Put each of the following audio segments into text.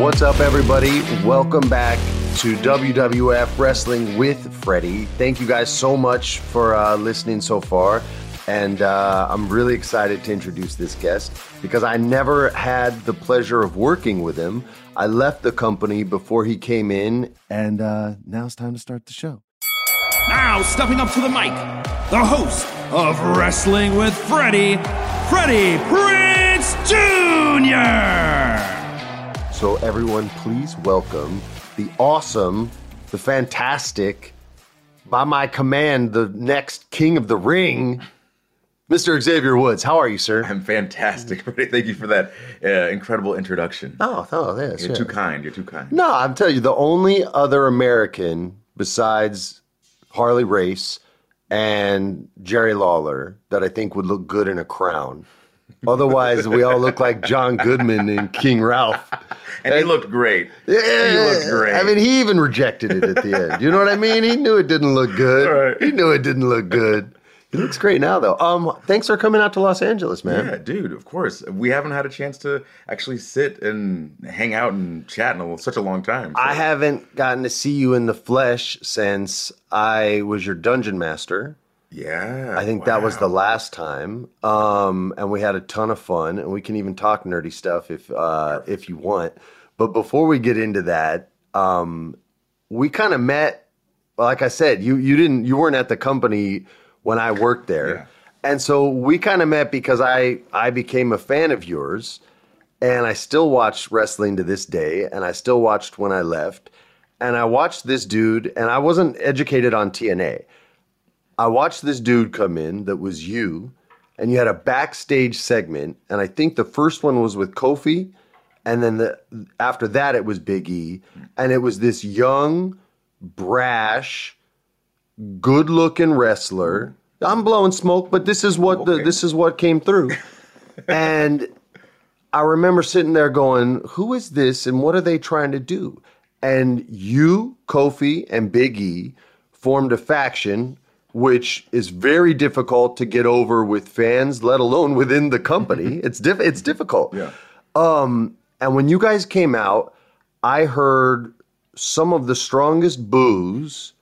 What's up, everybody? Welcome back to WWF Wrestling with Freddie. Thank you guys so much for uh, listening so far. And uh, I'm really excited to introduce this guest because I never had the pleasure of working with him. I left the company before he came in, and uh, now it's time to start the show. Now, stepping up to the mic, the host of Wrestling with Freddie, Freddie Prinze Jr. So, everyone, please welcome the awesome, the fantastic, by my command, the next king of the ring, Mr. Xavier Woods. How are you, sir? I'm fantastic. Thank you for that uh, incredible introduction. Oh, oh, yes. You're yeah. too kind. You're too kind. No, I'm telling you, the only other American besides Harley Race and Jerry Lawler that I think would look good in a crown. Otherwise, we all look like John Goodman and King Ralph. And he looked great. Yeah, He looked great. I mean, he even rejected it at the end. You know what I mean? He knew it didn't look good. Right. He knew it didn't look good. He looks great now, though. Um, thanks for coming out to Los Angeles, man. Yeah, dude, of course. We haven't had a chance to actually sit and hang out and chat in a, such a long time. so- I haven't gotten to see you in the flesh since I was your dungeon master. Yeah. I think that was the last time, um, and we had a ton of fun. And we can even talk nerdy stuff if uh, if you want. But before we get into that, um, we kind of met. Like I said, you you didn't you weren't at the company when I worked there, Yeah. and so we kind of met because I I became a fan of yours, and I still watch wrestling to this day, and I still watched when I left, and I watched this dude, and I wasn't educated on TNA. I watched this dude come in that was you, and you had a backstage segment, and I think the first one was with Kofi, and then the after that it was Big E, and it was this young, brash, good-looking wrestler. I'm blowing smoke, but this is what the this is what came through, and I remember sitting there going, "Who is this, and what are they trying to do?" And you, Kofi, and Big E formed a faction, which is very difficult to get over with fans, let alone within the company. it's diff- it's difficult. Yeah. Um, And when you guys came out, I heard some of the strongest boos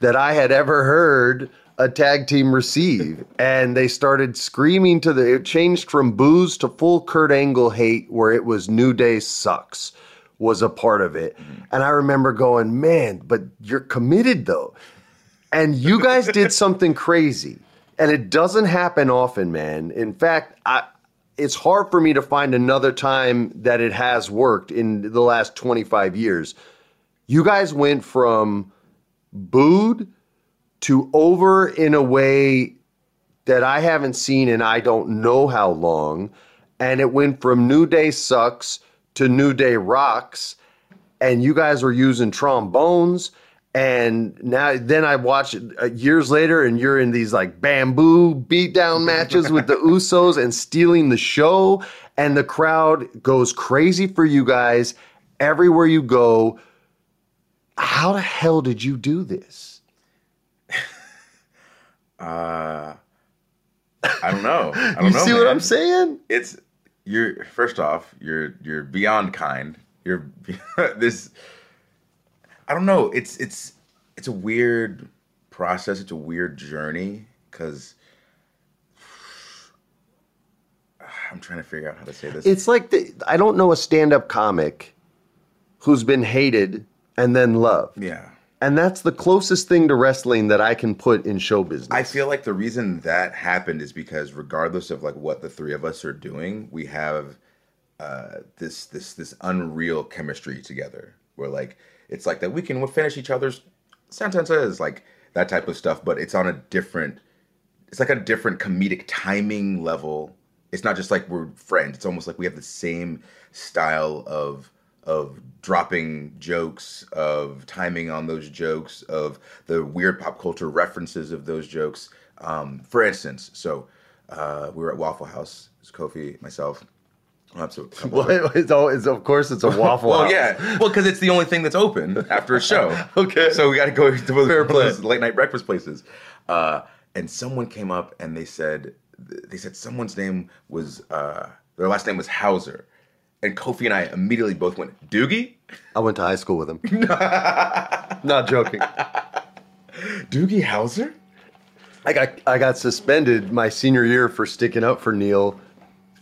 that I had ever heard a tag team receive. And they started screaming to the, it changed from boos to full Kurt Angle hate, where it was New Day sucks was a part of it. And I remember going, man, but you're committed though. And you guys did something crazy. And it doesn't happen often, man. In fact, I, it's hard for me to find another time that it has worked in the last 25 years. You guys went from booed to over in a way that I haven't seen in I don't know how long. And it went from New Day sucks to New Day rocks. And you guys were using trombones. And now, then I watch it uh, years later, and you're in these like bamboo beatdown matches with the Usos and stealing the show. And the crowd goes crazy for you guys everywhere you go. How the hell did you do this? Uh, I don't know. I don't You know. see what. I'm saying? It's you're first off, you're you're beyond kind. You're this. I don't know. It's it's it's a weird process. It's a weird journey because I'm trying to figure out how to say this. It's like the, I don't know a stand-up comic who's been hated and then loved. yeah. And that's the closest thing to wrestling that I can put in show business. I feel like the reason that happened is because regardless of like what the three of us are doing, we have uh, this this this unreal chemistry together. Where like it's like that we can finish each other's sentences, like that type of stuff. But it's on a different. It's like a different comedic timing level. It's not just like we're friends. It's almost like we have the same style of of dropping jokes, of timing on those jokes, of the weird pop culture references of those jokes. Um, for instance, so uh, we were at Waffle House. Kofi, myself. So a couple Well, of- it's, al- it's of course it's a waffle. well, House. yeah. Well, because it's the only thing that's open after a show. Okay. So we got to go to one Fair those late night breakfast places. Uh, and someone came up and they said, they said someone's name was, uh, their last name was Hauser. And Kofi and I immediately both went, Doogie? I went to high school with him. Not joking. Doogie Howser? I got I got suspended my senior year for sticking up for Neil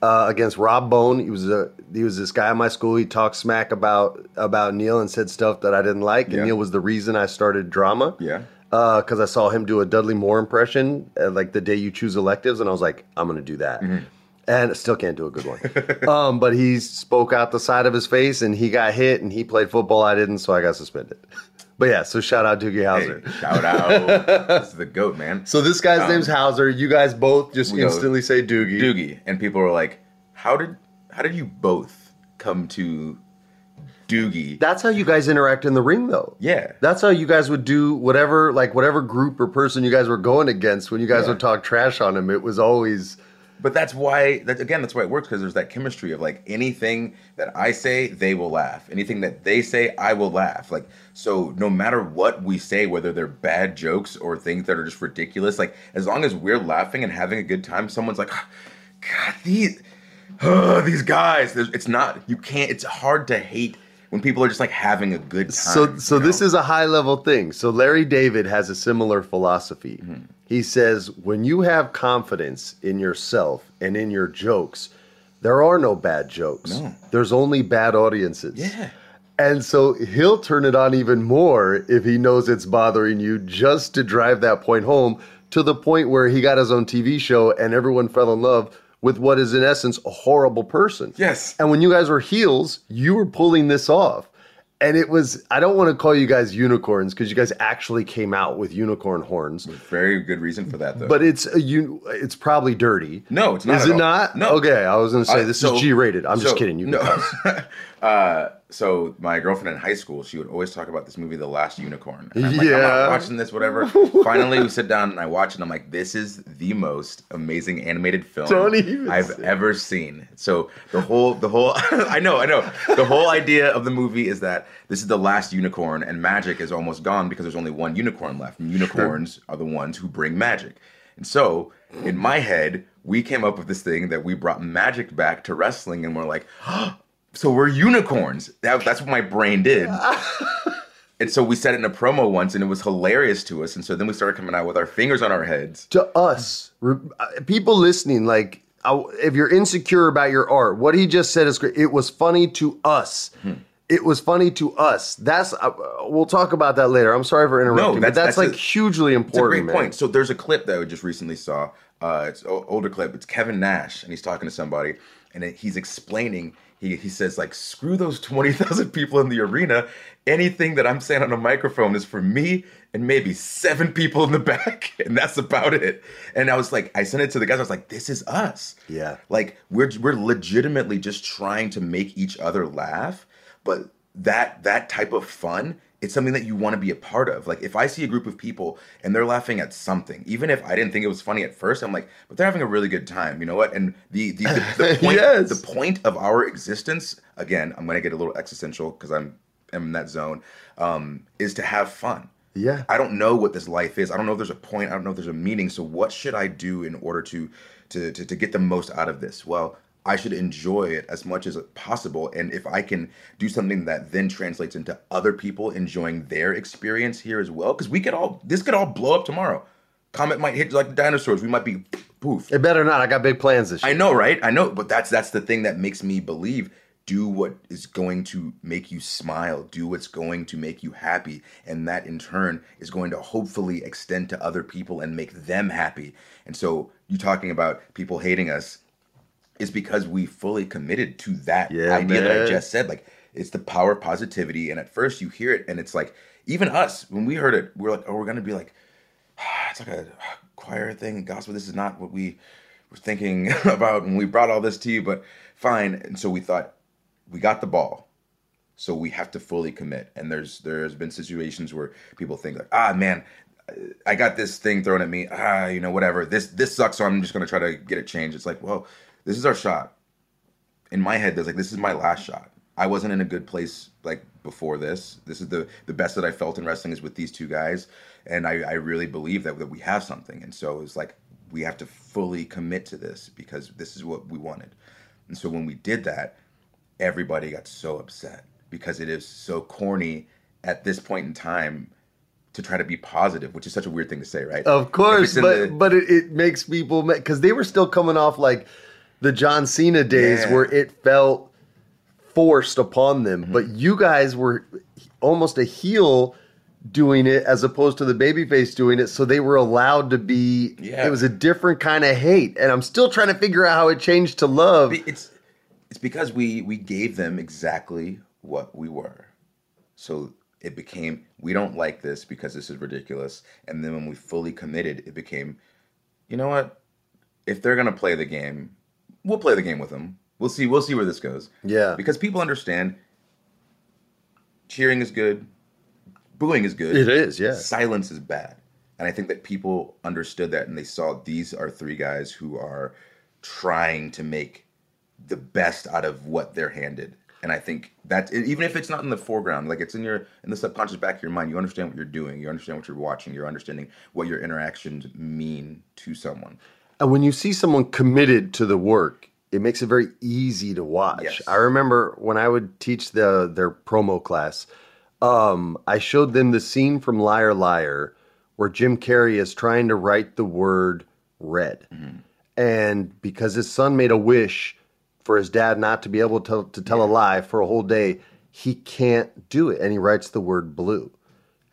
uh, against Rob Bone. He was a he was this guy in my school. He talked smack about about Neil and said stuff that I didn't like. Yeah. And Neil was the reason I started drama. Yeah. Because I saw him do a Dudley Moore impression, uh, like the day you choose electives, and I was like, I'm gonna do that. Mm-hmm. And I still can't do a good one. um, but he spoke out the side of his face, and he got hit, and he played football. I didn't, so I got suspended. But yeah, so shout out Doogie Howser. Hey, shout out. this is the GOAT, man. So this guy's Um, name's Hauser. You guys both just instantly say Doogie. Doogie. And people are like, how did, how did you both come to Doogie? That's how you guys interact in the ring, though. Yeah. That's how you guys would do whatever, like whatever group or person you guys were going against. When you guys Yeah. would talk trash on him, it was always But that's why that again that's why it works because there's that chemistry of like anything that I say they will laugh anything that they say I will laugh like so no matter what we say whether they're bad jokes or things that are just ridiculous like as long as we're laughing and having a good time someone's like "Ah, God these oh, these guys There's- it's not you can't it's hard to hate when people are just like having a good time so. So you this is a high level thing. So Larry David has a similar philosophy. Mm-hmm. He says when you have confidence in yourself and in your jokes, there are no bad jokes. No. There's only bad audiences. yeah And so he'll turn it on even more if he knows it's bothering you just to drive that point home to the point where he got his own TV show and everyone fell in love with what is in essence a horrible person. Yes. And when you guys were heels, you were pulling this off. And it was I don't want to call you guys unicorns because you guys actually came out with unicorn horns. very good reason for that though But it's a un- it's probably dirty. No, it's not Is it all. not? No. Okay, I was going to say I- this so- is G rated. I'm just kidding. You no. can cuss. uh, so my girlfriend in high school, she would always talk about this movie, The Last Unicorn. And I'm like, I'm Yeah. not watching this, whatever. Finally, we sit down and I watch it. and I'm like, this is the most amazing animated film I've say- ever seen. So the whole, the whole, I know, I know. The whole idea of the movie is that this is the last unicorn, and magic is almost gone because there's only one unicorn left. And unicorns are the ones who bring magic. And so, in my head, we came up with this thing that we brought magic back to wrestling, and we're like, so we're unicorns. That, that's what my brain did. and so we said it in a promo once, and it was hilarious to us. And so then we started coming out with our fingers on our heads. to us, uh, people listening, like if you're insecure about your art, what he just said is great. It was funny to us. Hmm. It was funny to us. That's uh, we'll talk about that later. I'm sorry for interrupting, but that's- that's, that's like a- hugely important. great man. point. So there's a clip that I just recently saw. Uh, it's an older clip. It's Kevin Nash, and he's talking to somebody, and it, he's explaining. He, he says like, "Screw those twenty thousand people in the arena. Anything that I'm saying on a microphone is for me and maybe seven people in the back, and that's about it." And I was like, I sent it to the guys. I was like, "This is us. Yeah. Like we're we're legitimately just trying to make each other laugh, but that that type of fun it's something that you want to be a part of like if i see a group of people and they're laughing at something even if i didn't think it was funny at first i'm like but they're having a really good time you know what and the the, the, the point Yes. the point of our existence again i'm going to get a little existential because i'm am in that zone um is to have fun Yeah. I don't know what this life is. I don't know if there's a point. I don't know if there's a meaning. So what should I do in order to to to, to get the most out of this? Well, I should enjoy it as much as possible. And if I can do something that then translates into other people enjoying their experience here as well, because we could all, this could all blow up tomorrow. Comet might hit like the dinosaurs. We might be poof. It better not. I got big plans this year. I know, right? I know, but that's that's the thing that makes me believe do what is going to make you smile, do what's going to make you happy, and that in turn is going to hopefully extend to other people and make them happy. And so you talking about people hating us is because we fully committed to that Yeah, idea that I just said. Like it's the power of positivity, and at first you hear it, and it's like even us when we heard it, we're like, oh, we're gonna be like, it's like a choir thing, gospel. This is not what we were thinking about when we brought all this to you, but fine. And so we thought we got the ball, so we have to fully commit. And there's there's been situations where people think like, ah, man. I got this thing thrown at me. Ah, you know, whatever. This this sucks, so I'm just gonna try to get it changed. It's like, well, this is our shot. In my head there's like this is my last shot. I wasn't in a good place like before this. This is the the best that i felt in wrestling is with these two guys. And i i really believe that, that we have something. And so it's like we have to fully commit to this because this is what we wanted. And so when we did that everybody got so upset because it is so corny at this point in time to try to be positive which is such a weird thing to say right? Of course, but the- but it, it makes people because they were still coming off like the John Cena days Yeah. where it felt forced upon them. Mm-hmm. But you guys were almost a heel doing it as opposed to the babyface doing it, so they were allowed to be. Yeah. It was a different kind of hate, and I'm still trying to figure out how it changed to love. It's it's because we we gave them exactly what we were so it became we don't like this because this is ridiculous and then when we fully committed it became you know what if they're going to play the game we'll play the game with them we'll see we'll see where this goes. Yeah. because people understand cheering is good booing is good. It is, yeah. silence is bad. And i think that people understood that and they saw these are three guys who are trying to make the best out of what they're handed. And i think that even if it's not in the foreground like it's in your in the subconscious back of your mind you understand what you're doing you understand what you're watching you're understanding what your interactions mean to someone And when you see someone committed to the work, it makes it very easy to watch. Yes. I remember when I would teach the their promo class, um, I showed them the scene from Liar Liar where Jim Carrey is trying to write the word red. And because his son made a wish for his dad not to be able to, to tell a lie for a whole day, he can't do it. And he writes the word blue.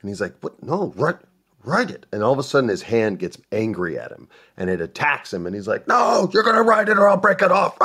And he's like, "What? No, write, write it." And all of a sudden, his hand gets angry at him, and it attacks him. And he's like, "No, you're gonna write it, or I'll break it off."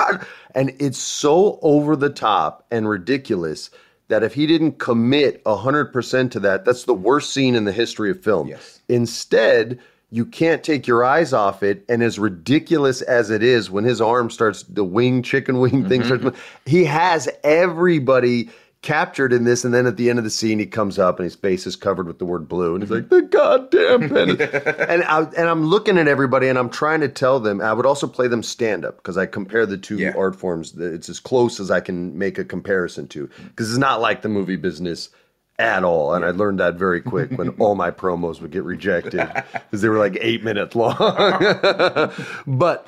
And it's so over the top and ridiculous that if he didn't commit hundred percent to that, that's the worst scene in the history of film. Yes. Instead, you can't take your eyes off it. And as ridiculous as it is, when his arm starts, the wing, chicken wing thing mm-hmm. starts, he has everybody captured in this. And then at the end of the scene, he comes up and his face is covered with the word blue. And he's mm-hmm. like, the goddamn and, I, and I'm looking at everybody and I'm trying to tell them, I would also play them stand up because I compare the two Yeah. art forms. It's as close as I can make a comparison to because it's not like the movie business at all. And I learned that very quick when all my promos would get rejected because they were like eight minutes long. but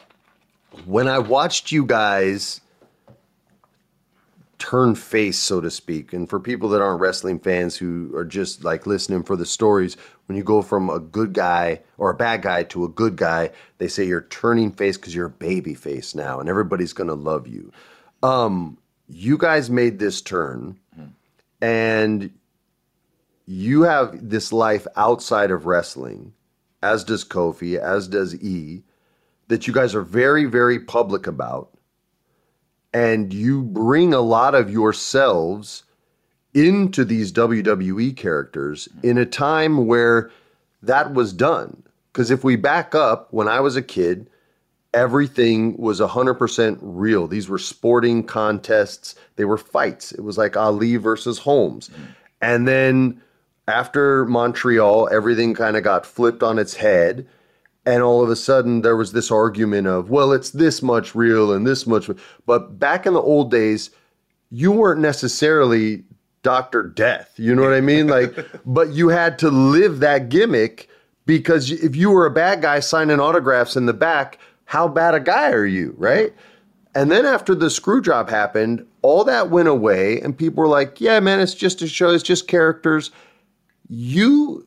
when I watched you guys turn face, so to speak, and for people that aren't wrestling fans who are just like listening for the stories, when you go from a good guy or a bad guy to a good guy, they say you're turning face because you're a baby face now and everybody's going to love you. Um, you guys made this turn and you have this life outside of wrestling, as does Kofi, as does E, that you guys are very, very public about. And you bring a lot of yourselves into these WWE characters in a time where that was done. Because if we back up, when I was a kid, everything was 100% real. These were sporting contests, they were fights. It was like Ali versus Holmes. And then after Montreal, everything kind of got flipped on its head. And all of a sudden, there was this argument of, well, it's this much real and this much. But back in the old days, you weren't necessarily Dr. Death. You know what I mean? Like, but you had to live that gimmick because if you were a bad guy signing autographs in the back, how bad a guy are you, right? And then after the screw job happened, all that went away, and people were like, yeah, man, it's just a show, it's just characters. You,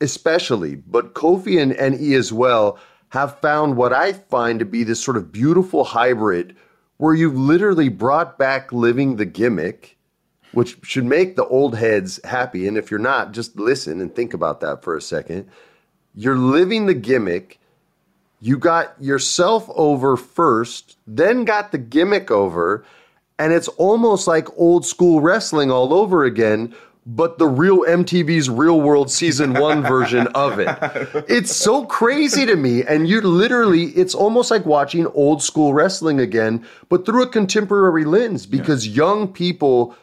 especially, but Kofi and, and E as well, have found what I find to be this sort of beautiful hybrid where you've literally brought back living the gimmick, which should make the old heads happy. And if you're not, just listen and think about that for a second. You're living the gimmick. You got yourself over first, then got the gimmick over, and it's almost like old school wrestling all over again, but the real MTV's Real World Season 1 version of it. It's so crazy to me. And you literally, it's almost like watching old school wrestling again, but through a contemporary lens because young people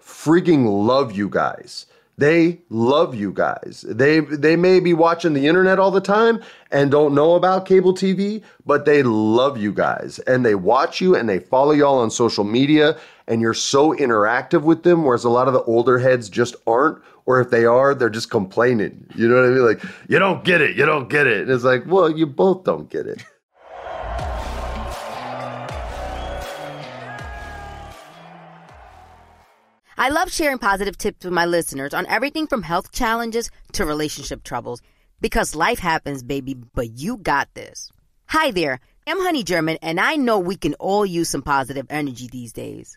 frigging love you guys. They love you guys. They they may be watching the internet all the time and don't know about cable TV, but they love you guys and they watch you and they follow y'all on social media and you're so interactive with them whereas a lot of the older heads just aren't or if they are, they're just complaining. You know what I mean? Like, you don't get it, you don't get it. And it's like, well, you both don't get it. I love sharing positive tips with my listeners on everything from health challenges to relationship troubles because life happens, baby, but you got this. Hi there, I'm Honey German, and I know we can all use some positive energy these days.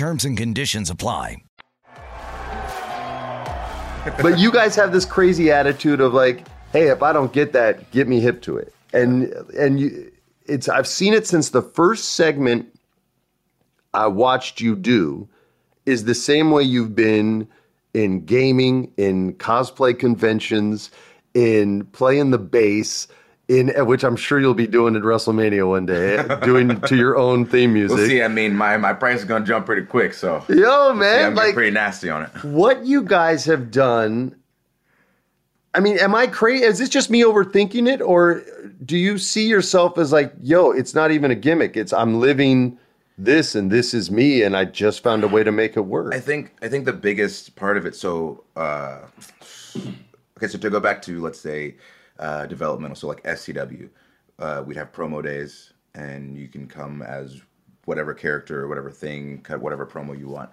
Terms and conditions apply. but you guys have this crazy attitude of like, hey, if I don't get that, get me hip to it. And and you it's I've seen it since the first segment I watched you do is the same way you've been in gaming, in cosplay conventions, in playing the bass, in which I'm sure you'll be doing at WrestleMania one day, doing to your own theme music. We'll see. I mean, my, my price is gonna jump pretty quick, so Yo, man, like pretty nasty on it. what you guys have done. I mean, am I crazy? Is this just me overthinking it, or do you see yourself as like, yo, it's not even a gimmick. It's I'm living this, and this is me, and I just found a way to make it work. I think I think the biggest part of it. So, uh, okay, so to go back to let's say uh, developmental, so like FCW, uh, we'd have promo days, and you can come as whatever character or whatever thing, cut whatever promo you want.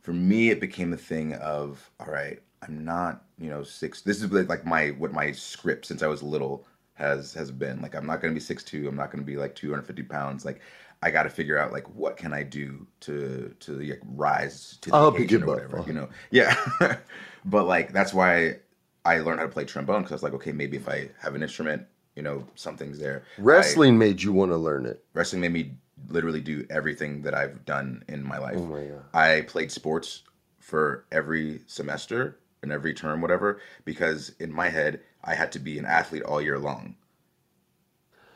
For me, it became a thing of all right, I'm not you know six. This is like my what my script since I was little has has been like I'm not gonna be six two. I'm not gonna be like 250 pounds. Like I got to figure out like what can I do to to like, rise to the I'll occasion or whatever. You know, yeah. but like that's why I learned how to play trombone because I was like, okay, maybe if I have an instrument, you know, something's there. I- Wrestling made you want to learn it. wrestling made me literally do everything that I've done in my life. Oh my. I played sports for every semester and every term, whatever, because in my head I had to be an athlete all year long.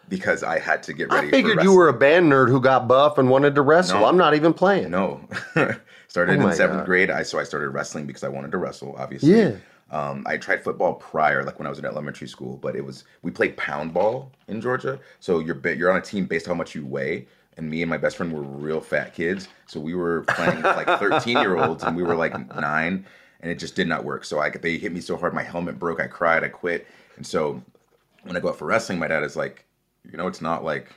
Because I had to get ready. I figured for you were a band nerd who got buff and wanted to wrestle. No. I'm not even playing. No. started Oh in seventh God. grade. I so I started wrestling because I wanted to wrestle, obviously. Yeah. Um, I tried football prior, like when I was in elementary school, but it was we played pound ball in Georgia. So you're you're on a team based on how much you weigh. And me and my best friend were real fat kids, so we were playing with like 13 year olds, and we were like nine, and it just did not work. So I they hit me so hard, my helmet broke. I cried, I quit. And so when I go out for wrestling, my dad is like, you know, it's not like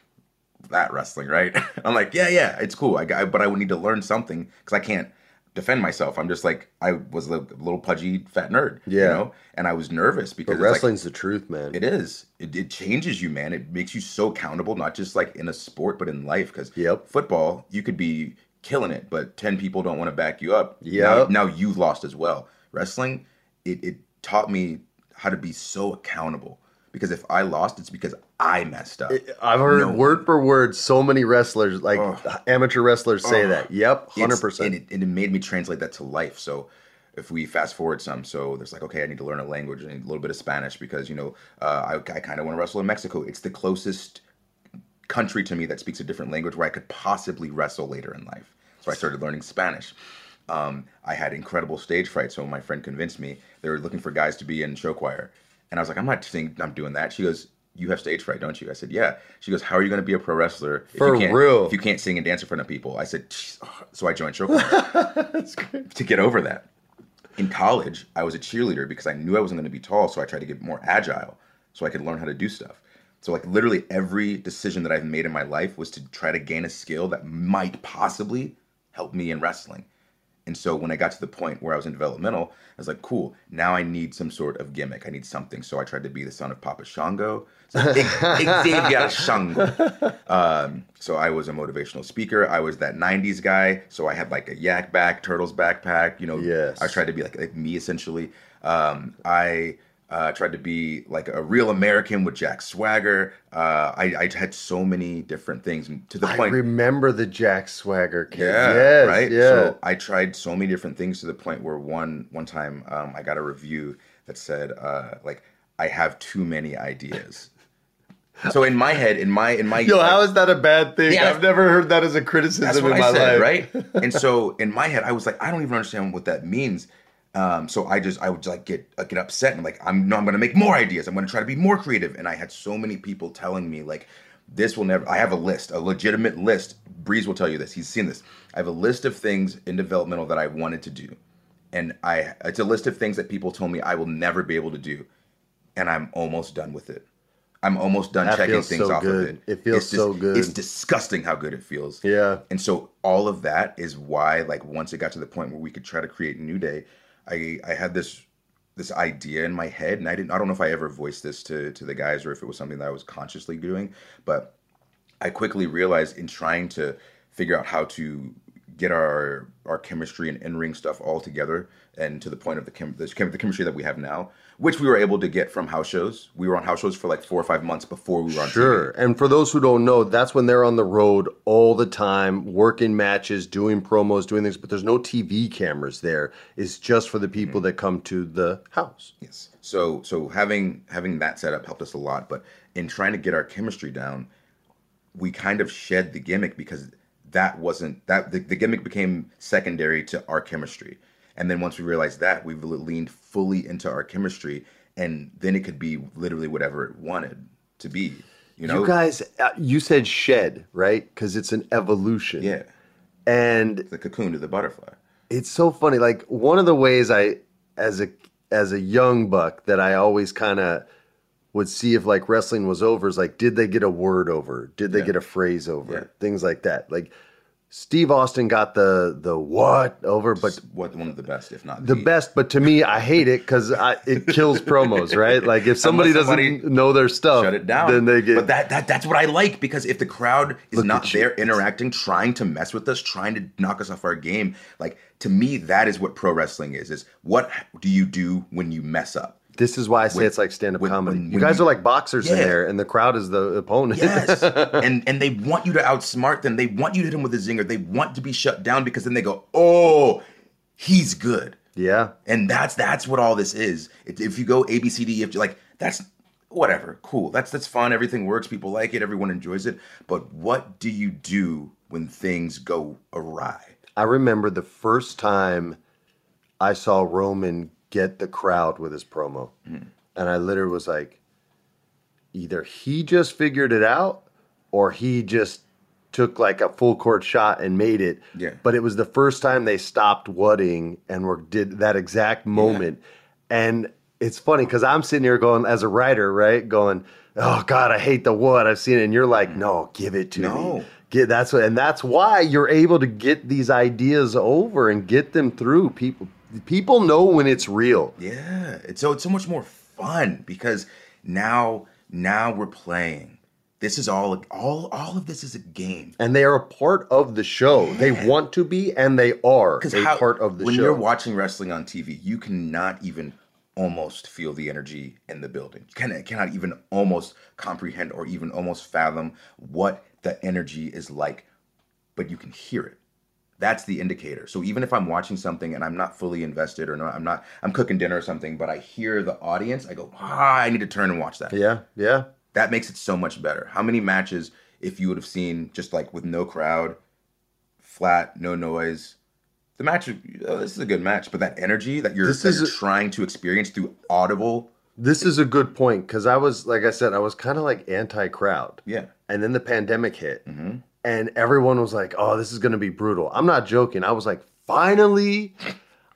that wrestling, right? I'm like, yeah, yeah, it's cool. I, got, but I would need to learn something because I can't defend myself. I'm just like I was a little pudgy fat nerd, you Yeah. know, and I was nervous because But it's like- wrestling's the truth, man. it is. It, it changes you, man. It makes you so accountable, not just like in a sport, but in life. Because Yep. football, you could be killing it, but ten people don't want to back you up. Yep. Now, now you've lost as well. Wrestling, it, it taught me how to be so accountable. Because if I lost, it's because I messed up. I've heard No. word for word so many wrestlers, like amateur wrestlers, say Ugh. that. Yep, hundred percent. And it, and it made me translate that to life. So if we fast forward some, so there's like, okay, I need to learn a language, need a little bit of Spanish because you know uh, I, I kind of want to wrestle in Mexico. It's the closest country to me that speaks a different language where I could possibly wrestle later in life. So I started learning Spanish. Um, I had incredible stage fright, so my friend convinced me they were looking for guys to be in show choir, and I was like, I'm not saying I'm doing that. She goes, "You have stage fright, don't you?" I said, "Yeah." She goes, "How are you going to be a pro wrestler if For you can't, real? if you can't sing and dance in front of people?" I said, "Jeez." Oh, so I joined show choir to get over that. In college, I was a cheerleader because I knew I wasn't going to be tall, so I tried to get more agile so I could learn how to do stuff. So like literally every decision that I've made in my life was to try to gain a skill that might possibly help me in wrestling. And so when I got to the point where I was in developmental, I was like, cool, now I need some sort of gimmick. I need something. So I tried to be the son of Papa Shango. So Xavier Shango. Um, so I was a motivational speaker. I was that 90s guy. So I had like a yak back, turtles backpack, you know. Yes. I tried to be like, like me essentially. Um, I uh, tried to be like a real American with Jack Swagger. Uh, I, I had so many different things to the I point. I remember the Jack Swagger kid. Yeah, yes, right. Yeah. So I tried so many different things to the point where one one time um, I got a review that said uh, like I have too many ideas. so in my head, in my in my Yo, how is that a bad thing? Yeah. I've never heard that as a criticism that's what in my I said, life. right? And so in my head, I was like, I don't even understand what that means. Um, so I just I would like get uh, get upset and like I'm no I'm gonna make more ideas. I'm gonna try to be more creative. And I had so many people telling me like this will never. I have a list, a legitimate list. Breeze will tell you this. He's seen this. I have a list of things in developmental that I wanted to do, and I it's a list of things that people told me I will never be able to do, and I'm almost done with it. I'm almost done That checking things so off good. of it. It feels It's so good. It's disgusting how good it feels. Yeah. And so all of that is why, like, once it got to the point where we could try to create a New Day, I I had this this idea in my head, and I didn't. I don't know if I ever voiced this to to the guys or if it was something that I was consciously doing, but I quickly realized in trying to figure out how to get our our chemistry and in ring stuff all together and to the point of the chem, the, chem, the chemistry that we have now, which we were able to get from house shows. We were on house shows for like four or five months before we were on Sure. And for those who don't know, that's when they're on the road all the time, working matches, doing promos, doing things, but there's no TV cameras there. It's just for the mm-hmm. people that come to the house. Yes. So so having having that setup helped us a lot, but in trying to get our chemistry down, we kind of shed the gimmick because that wasn't that the, the gimmick became secondary to our chemistry. And then once we realized that, we leaned fully into our chemistry and then it could be literally whatever it wanted to be. You know? You guys, uh, you said shed, right? Because it's an evolution. Yeah. And the cocoon to the butterfly. It's so funny. Like one of the ways I, as a as a young buck, that I always kind of would see if like wrestling was over is like, did they get a word over? Did they Yeah. get a phrase over? Yeah. Things like that. Like Steve Austin got the the what over, but what one of the best, if not the best. But to me, I hate it because it kills promos, right? Like if somebody Unless doesn't know their stuff, shut it down. then they get. But that, that that's what I like because if the crowd is not there interacting, trying to mess with us, trying to knock us off our game, like to me, that is what pro wrestling is. Is what do you do when you mess up? This is why I say When- it's like stand up comedy. when- you guys are like boxers in there, and the crowd is the opponent. Yes, and and they want you to outsmart them. They want you to hit them with a zinger. They want to be shut down because then they go, "Oh, he's good." yeah. And that's that's what all this is. If if you go A B C D, if you like, that's whatever, cool. That's that's fun. Everything works. People like it. Everyone enjoys it. But what do you do when things go awry? I remember the first time I saw Roman get the crowd with his promo. Mm-hmm. And I literally was like, either he just figured it out or he just took like a full court shot and made it. Yeah. But it was the first time they stopped whatting and were did that exact moment. And it's funny because I'm sitting here going as a writer, right? Going, oh God, I hate the what I've seen it. And you're like, mm-hmm. no, give it to No. me. Get that's what and that's why you're able to get these ideas over and get them through. People people know when it's real. Yeah, it's so it's so much more fun because now now we're playing. This is all all all of this is a game. And they are a part of the show. They want to be and they are a part of the when show. When you're watching wrestling on TV, you cannot even almost feel the energy in the building. You cannot, cannot even almost comprehend or even almost fathom what the energy is like, but you can hear it. That's the indicator. So even if I'm watching something and I'm not fully invested or not, I'm not, I'm cooking dinner or something, but I hear the audience, I go, ah, I need to turn and watch that. yeah, yeah. That makes it so much better. How many matches, if you would have seen just like with no crowd, flat, no noise, the match, oh, this is a good match, but that energy that you're, This that is you're a- trying to experience through audible, This is a good point because I was, like I said, I was kind of like anti crowd. yeah. And then the pandemic hit, Mm-hmm. And everyone was like, "Oh, this is going to be brutal." I'm not joking. I was like, "Finally,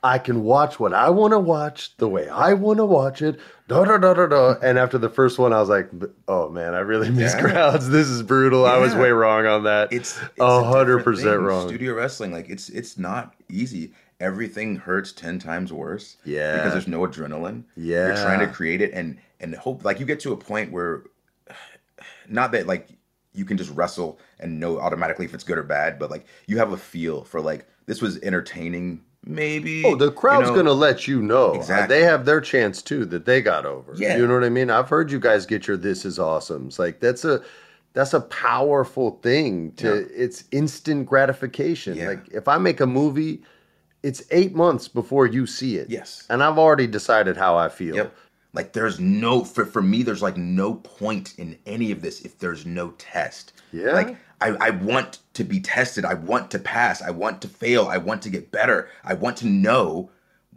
I can watch what I want to watch the way I want to watch it." Da da da da da. And after the first one, I was like, "Oh man, I really miss Yeah. crowds. This is brutal. I was way wrong on that. It's, it's a hundred percent wrong." Studio wrestling, like it's it's not easy. Everything hurts ten times worse. Yeah. because there's no adrenaline. Yeah. you're trying to create it and and hope like you get to a point where, not that like you can just wrestle and know automatically if it's good or bad, but like you have a feel for like this was entertaining. Maybe Oh, the crowd's you know? to let you know. Uh, exactly. They have their chance too that they got over. Yeah. You know what I mean? I've heard you guys get your this is awesome. It's like that's a that's a powerful thing to Yeah. it's instant gratification. Yeah. Like if I make a movie, it's 8 months before you see it. Yes. And I've already decided how I feel. Yep. Like there's no for for me there's like no point in any of this if there's no test. Yeah. Like I, I want to be tested. I want to pass. I want to fail. I want to get better. I want to know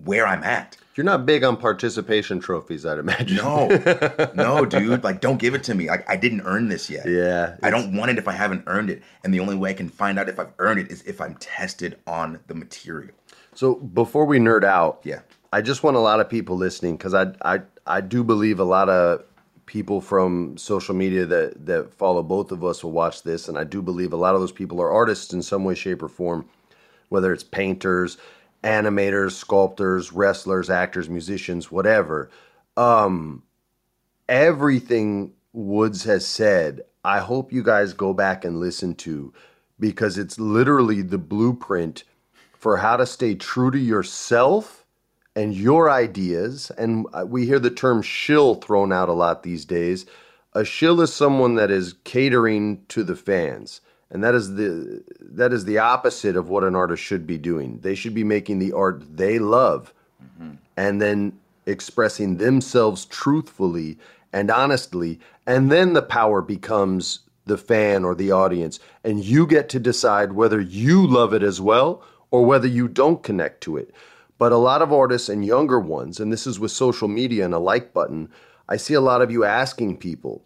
where I'm at. You're not big on participation trophies, I'd imagine. No, no, dude. Like, don't give it to me. Like, I didn't earn this yet. Yeah, I don't want it if I haven't earned it. And the only way I can find out if I've earned it is if I'm tested on the material. So before we nerd out, Yeah. I just want a lot of people listening because I, I I do believe a lot of people from social media that that follow both of us will watch this, and I do believe a lot of those people are artists in some way, shape, or form, whether it's painters, animators, sculptors, wrestlers, actors, musicians, whatever. Um, everything Woods has said, I hope you guys go back and listen to because it's literally the blueprint for how to stay true to yourself and your ideas. And uh, we hear the term shill thrown out a lot these days. A shill is someone that is catering to the fans. And that is the that is the opposite of what an artist should be doing. They should be making the art they love and then expressing themselves truthfully and honestly. And then the power becomes the fan or the audience. And you get to decide whether you love it as well or whether you don't connect to it. But a lot of artists and younger ones, and this is with social media and a like button, I see a lot of you asking people,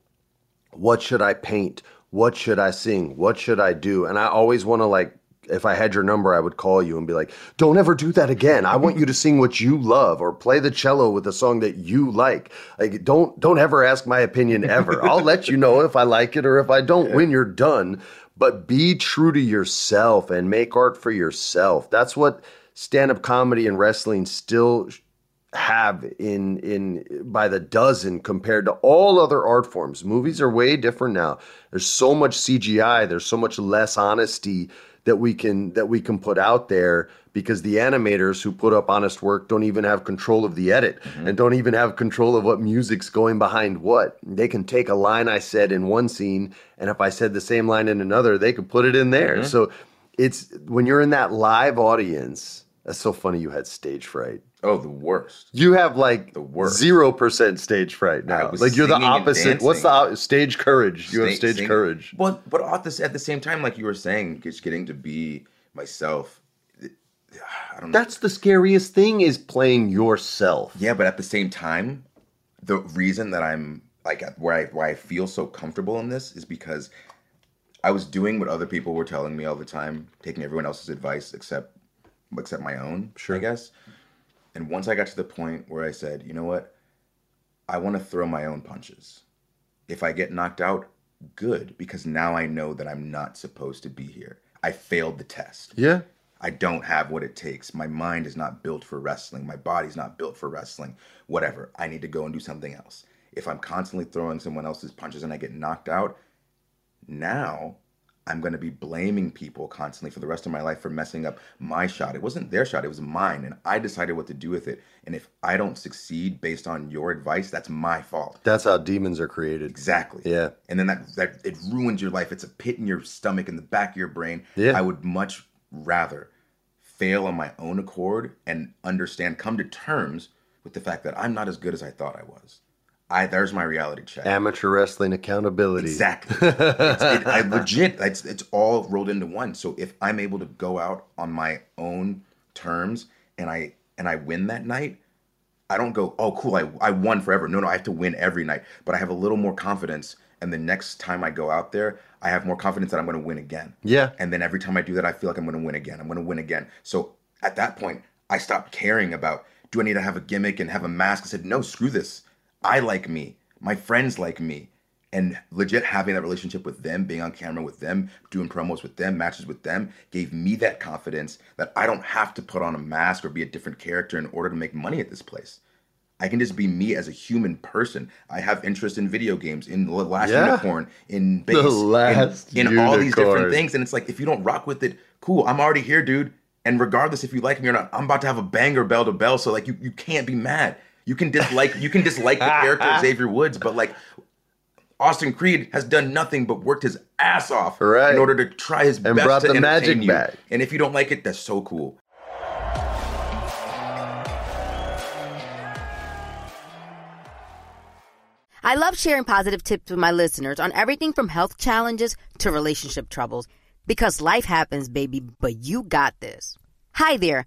what should I paint? What should I sing? What should I do? And I always want to like if I had your number, I would call you and be like, "Don't ever do that again. I want you to sing what you love or play the cello with a song that you like. Like don't don't ever ask my opinion ever. I'll let you know if I like it or if I don't when you're done, but be true to yourself and make art for yourself. That's what stand-up comedy and wrestling still have in in by the dozen compared to all other art forms. Movies are way different now. There's so much CGI, there's so much less honesty that we can that we can put out there because the animators who put up honest work don't even have control of the edit mm-hmm. and don't even have control of what music's going behind what. They can take a line I said in one scene and if I said the same line in another, they could put it in there. Mm-hmm. So it's when you're in that live audience, that's so funny you had stage fright. Oh, the worst. You have like The worst. zero percent stage fright now. Like you're the opposite. What's the stage courage? You have stage courage. But but at the, at the same time, like you were saying, just getting to be myself. I don't know. That's the scariest thing is playing yourself. Yeah, but at the same time, the reason that I'm like where I why I feel so comfortable in this is because I was doing what other people were telling me all the time, taking everyone else's advice except except my own, sure. I guess. And once I got to the point where I said, you know what? I want to throw my own punches. If I get knocked out, good, because now I know that I'm not supposed to be here. I failed the test. Yeah. I don't have what it takes. My mind is not built for wrestling. My body's not built for wrestling. Whatever. I need to go and do something else. If I'm constantly throwing someone else's punches and I get knocked out, now I'm going to be blaming people constantly for the rest of my life for messing up my shot. It wasn't their shot, it was mine. And I decided what to do with it. And if I don't succeed based on your advice, that's my fault. That's how demons are created. Exactly. Yeah. And then that, that it ruins your life. It's a pit in your stomach, in the back of your brain. Yeah. I would much rather fail on my own accord and understand, come to terms with the fact that I'm not as good as I thought I was. I there's my reality check. Amateur wrestling accountability. Exactly. it's, it, I legit. It's it's all rolled into one. So if I'm able to go out on my own terms and I and I win that night, I don't go, oh cool, I I won forever. No, no, I have to win every night. But I have a little more confidence. And the next time I go out there, I have more confidence that I'm going to win again. Yeah. And then every time I do that, I feel like I'm going to win again. I'm going to win again. So at that point, I stopped caring about do I need to have a gimmick and have a mask. I said, no, screw this. I like me. My friends like me. And legit having that relationship with them, being on camera with them, doing promos with them, matches with them, gave me that confidence that I don't have to put on a mask or be a different character in order to make money at this place. I can just be me as a human person. I have interest in video games, in the last Yeah. unicorn, in base, The Last in, in all these different things. And it's like if you don't rock with it, cool. I'm already here, dude. And regardless if you like me or not, I'm about to have a banger bell to bell. So like you you can't be mad. You can dislike you can dislike the character of Xavier Woods, but like Austin Creed has done nothing but worked his ass off Right. in order to try his best. And best brought to the entertain magic you. back. And if you don't like it, that's so cool. I love sharing positive tips with my listeners on everything from health challenges to relationship troubles because life happens, baby, but you got this. Hi there,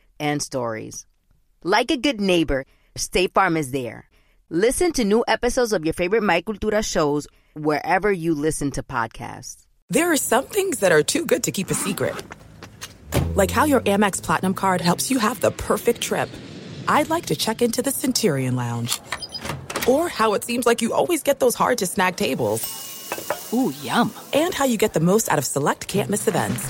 and stories. Like a good neighbor, State Farm is there. Listen to new episodes of your favorite My Cultura shows wherever you listen to podcasts. There are some things that are too good to keep a secret. Like how your Amex Platinum card helps you have the perfect trip. I'd like to check into the Centurion Lounge. Or how it seems like you always get those hard to snag tables. Ooh, yum. And how you get the most out of select can't miss events.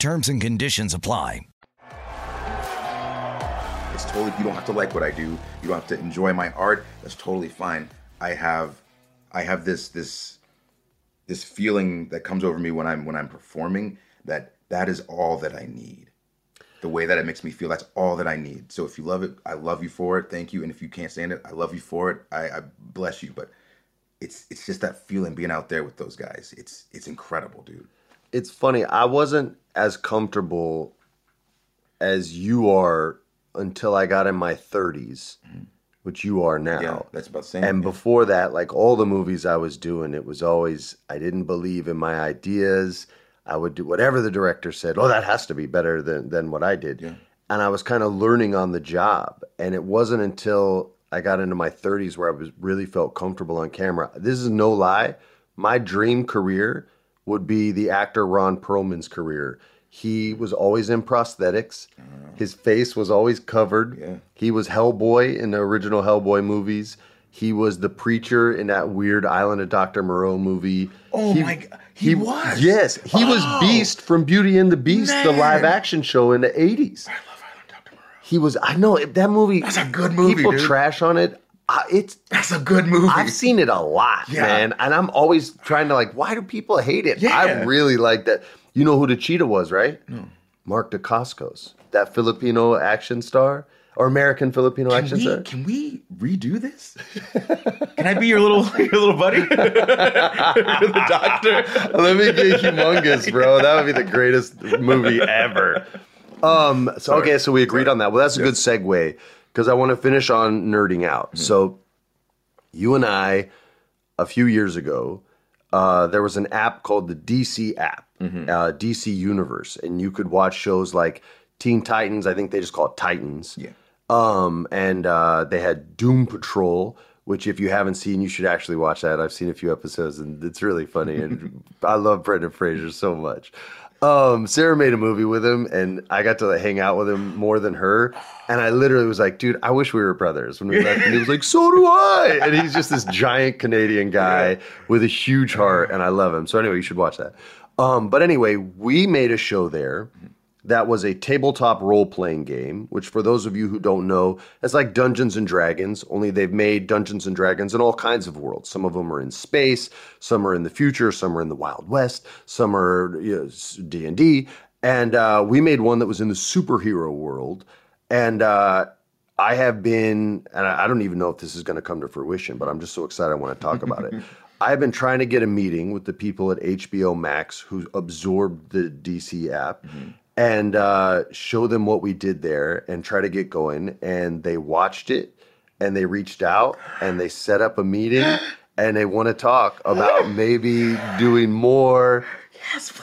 Terms and conditions apply. It's totally you don't have to like what I do. You don't have to enjoy my art. That's totally fine. I have I have this this this feeling that comes over me when I'm when I'm performing that that is all that I need. The way that it makes me feel, that's all that I need. So if you love it, I love you for it. Thank you. And if you can't stand it, I love you for it. I, I bless you. But it's it's just that feeling being out there with those guys. It's it's incredible, dude. It's funny. I wasn't as comfortable as you are until I got in my 30s, mm-hmm. which you are now. Yeah, that's about the same. And before that, like all the movies I was doing, it was always I didn't believe in my ideas. I would do whatever the director said. Oh, that has to be better than than what I did. Yeah. And I was kind of learning on the job. And it wasn't until I got into my 30s where I was really felt comfortable on camera. This is no lie. My dream career would be the actor Ron Perlman's career. He was always in prosthetics. Uh-huh. His face was always covered. He was Hellboy in the original Hellboy movies. He was the preacher in that weird Island of Dr. Moreau movie. Oh He- my god, he, was. Yes, he was Oh, Beast from Beauty and the Beast, the live action show in the 80s. I love Island of Dr. Moreau. He was, I know, that movie. That's a good movie, People dude. trash on it. Uh, it's That's a good movie. I've seen it a lot, Yeah. man. And I'm always trying to like, why do people hate it? Yeah. I really like that. You know who the cheetah was, right? No. Mark Dacascos, that Filipino action star or American Filipino Can action we, star. can we redo this? Can I be your little your little buddy? the doctor. Let me get humongous, bro. That would be the greatest movie ever. Um. So okay, so we agreed on that. Well, that's a good segue because I want to finish on nerding out. So, you and I, a few years ago, uh, there was an app called the DC app, uh, DC Universe, and you could watch shows like Teen Titans. I think they just call it Titans. Yeah. Um, and uh, they had Doom Patrol, which if you haven't seen, you should actually watch that. I've seen a few episodes, and it's really funny. And I love Brendan Fraser so much. Um, Sarah made a movie with him, and I got to like, hang out with him more than her. And I literally was like, "Dude, I wish we were brothers." When we left, and he was like, "So do I." And he's just this giant Canadian guy with a huge heart, and I love him. So anyway, you should watch that. Um, but anyway, we made a show there that was a tabletop role playing game, which, for those of you who don't know, it's like Dungeons and Dragons, only they've made Dungeons and Dragons in all kinds of worlds. Some of them are in space, some are in the future, some are in the Wild West, some are D and uh, we made one that was in the superhero world. And uh, I have been, and I don't even know if this is going to come to fruition, but I'm just so excited I want to talk about it. I have been trying to get a meeting with the people at HBO Max who absorbed the DC app and uh, show them what we did there and try to get going. And they watched it and they reached out and they set up a meeting and they want to talk about maybe doing more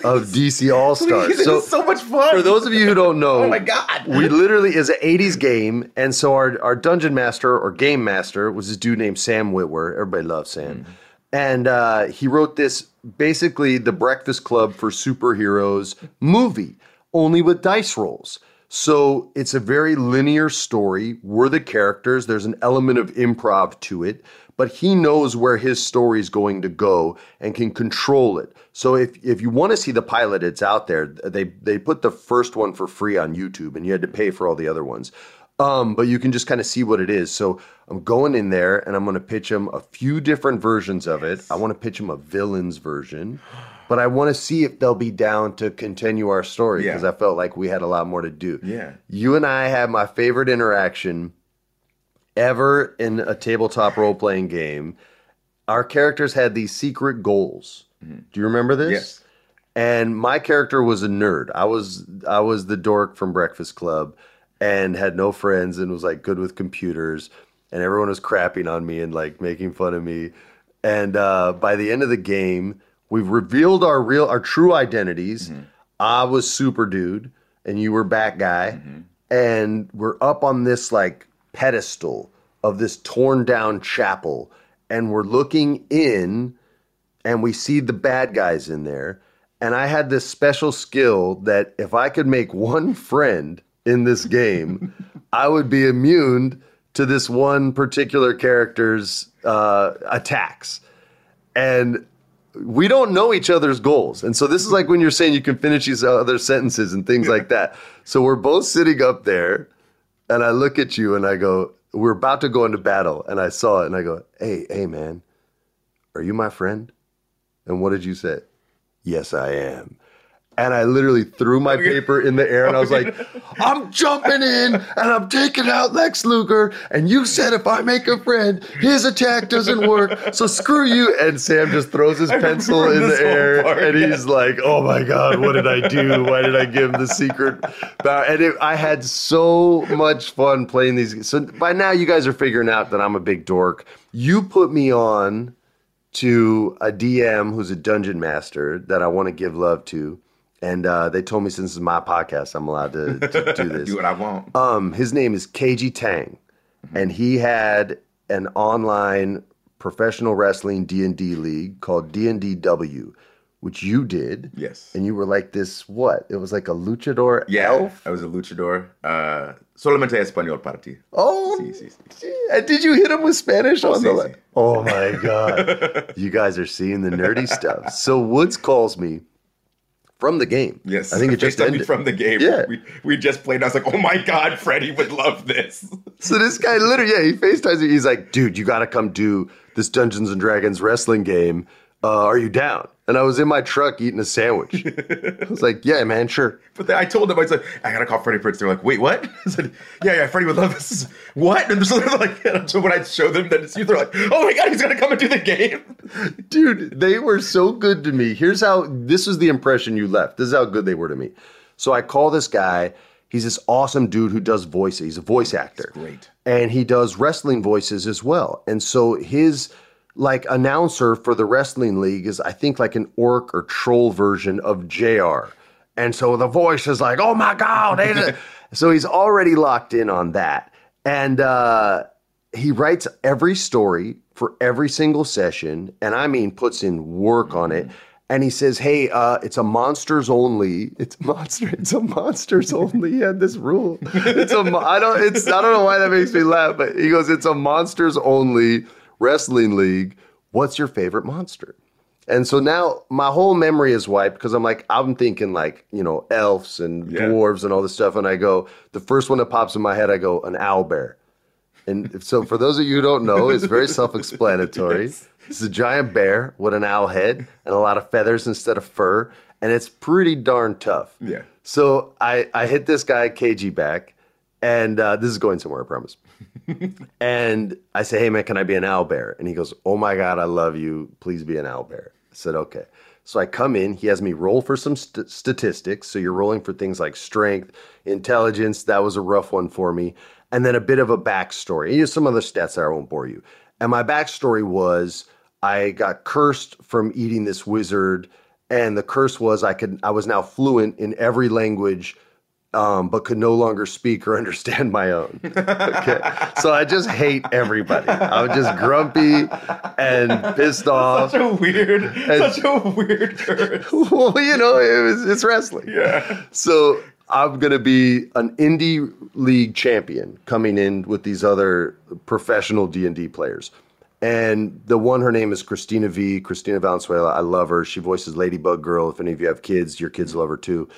of DC All Stars. Is so much fun. For those of you who don't know, Oh my God. we literally is an '80s game, and so our our dungeon master or game master was this dude named Sam Witwer. Everybody loves Sam, and uh, he wrote this basically the Breakfast Club for superheroes movie, only with dice rolls. So it's a very linear story. We're the characters. There's an element of improv to it, but he knows where his story is going to go and can control it. So if if you want to see the pilot, it's out there. They they put the first one for free on YouTube, and you had to pay for all the other ones. Um, but you can just kind of see what it is. So I'm going in there and I'm going to pitch them a few different versions of it. I want to pitch them a villains version, but I want to see if they'll be down to continue our story because Yeah. I felt like we had a lot more to do. Yeah. You and I had my favorite interaction ever in a tabletop role playing game. Our characters had these secret goals. Do you remember this? Yes. And my character was a nerd. I was I was the dork from Breakfast Club and had no friends and was like good with computers and everyone was crapping on me and like making fun of me. And uh, by the end of the game, we've revealed our real our true identities. I was super dude and you were bat guy. And we're up on this like pedestal of this torn down chapel and we're looking in and we see the bad guys in there. And I had this special skill that if I could make one friend in this game, I would be immune to this one particular character's uh, attacks. And we don't know each other's goals. And so this is like when you're saying you can finish these other sentences and things like that. So we're both sitting up there, and I look at you and I go, We're about to go into battle. And I saw it and I go, Hey, hey, man, are you my friend? And what did you say? Yes, I am. And I literally threw my paper in the air and I was like, I'm jumping in and I'm taking out Lex Luger. And you said if I make a friend, his attack doesn't work. So screw you. And Sam just throws his pencil in the air part, and he's like, oh my God, what did I do? Why did I give him the secret? bow?" And it, I had so much fun playing these. So by now, you guys are figuring out that I'm a big dork. You put me on to a DM who's a dungeon master that I want to give love to. And uh, they told me since this is my podcast, I'm allowed to, to do this. Do what I want. Um, his name is KG Tang. and he had an online professional wrestling D&D league called D&DW, which you did. Yes. And you were like this what? It was like a luchador Yeah, elf? I was a luchador. Uh, solamente español para ti. Oh, Sí, sí, sí. and did you hit him with Spanish Oh, on the li-. Oh my god. you guys are seeing the nerdy stuff. So Woods calls me from the game. Yes, I think it just ended. from the game. Yeah. we, we just played. And I was like, "Oh my god, Freddie would love this." So this guy literally, yeah, he FaceTimes me. He's like, dude, you got to come do this Dungeons and Dragons wrestling game. Uh, are you down? And I was in my truck eating a sandwich. I was like, yeah, man, sure. But then I told them, I said, "I gotta call Freddie Prinze." They're like, "Wait, what?" I said, "Yeah, yeah, Freddie would love this." What? And so they're like, so when I show them that it's you, they're like, "Oh my god, he's gonna come and do the game." Dude, they were so good to me. Here's how this is the impression you left. This is how good they were to me. So I call this guy. He's this awesome dude who does voices. He's a voice actor. great. And he does wrestling voices as well. And so his like announcer for the wrestling league is I think like an orc or troll version of JR. And so the voice is like, "Oh my god." so he's already locked in on that. And uh he writes every story for every single session and i mean puts in work on it and he says hey uh, it's a monsters only it's monster it's a monsters only he had this rule it's a mo- i don't it's i don't know why that makes me laugh but he goes it's a monsters only wrestling league what's your favorite monster and so now my whole memory is wiped because I'm like, I'm thinking like, you know, elves and Yeah. dwarves and all this stuff. And I go, the first one that pops in my head, I go, an owl bear. And so for those of you who don't know, it's very self-explanatory. It's a giant bear with an owl head and a lot of feathers instead of fur. And it's pretty darn tough. Yeah. So I, I hit this guy KG back, and uh, this is going somewhere, I promise. And I say, hey man, can I be an owl bear? And he goes, oh my God, I love you. Please be an owl bear. I said, okay. So I come in, he has me roll for some st- statistics. So you're rolling for things like strength, intelligence. That was a rough one for me. And then a bit of a backstory. Here's some other stats that I won't bore you. And my backstory was I got cursed from eating this wizard. And the curse was I could I was now fluent in every language um, but could no longer speak or understand my own. Okay. so I just hate everybody. I'm just grumpy and pissed off. Such a weird, such a weird curse. well, you know, it was, it's wrestling. Yeah. So I'm going to be an indie league champion coming in with these other professional D&D players. And the one, her name is Cristina Vee Cristina Valenzuela. I love her. She voices Ladybug Girl. If any of you have kids, your kids love her too.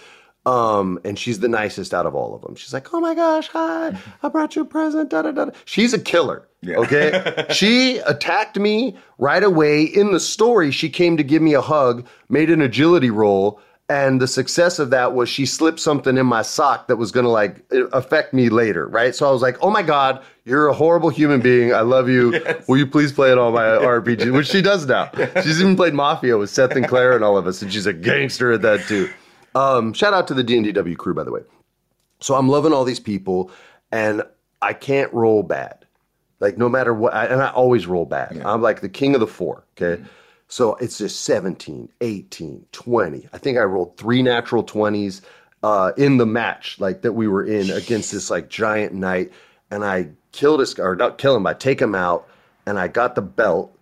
Um, and she's the nicest out of all of them. She's like, "Oh my gosh, hi! I brought you a present." Da da da. da." She's a killer. Okay, she attacked me right away in the story. She came to give me a hug, made an agility roll, and the success of that was she slipped something in my sock that was gonna like affect me later. Right. So I was like, "Oh my god, you're a horrible human being. I love you. Will you please play it on my RPG?" Which she does now. She's even played Mafia with Seth and Claire and all of us, and she's a gangster at that too. Um, shout out to the D&DW crew, by the way. So I'm loving all these people, and I can't roll bad. Like no matter what, I, and I always roll bad. I'm like the king of the four. Okay. So it's just 17, 18, 20. I think I rolled three natural 20s uh, in the match like that we were in against this like giant knight. And I killed this guy, or not kill him, I take him out, and I got the belt.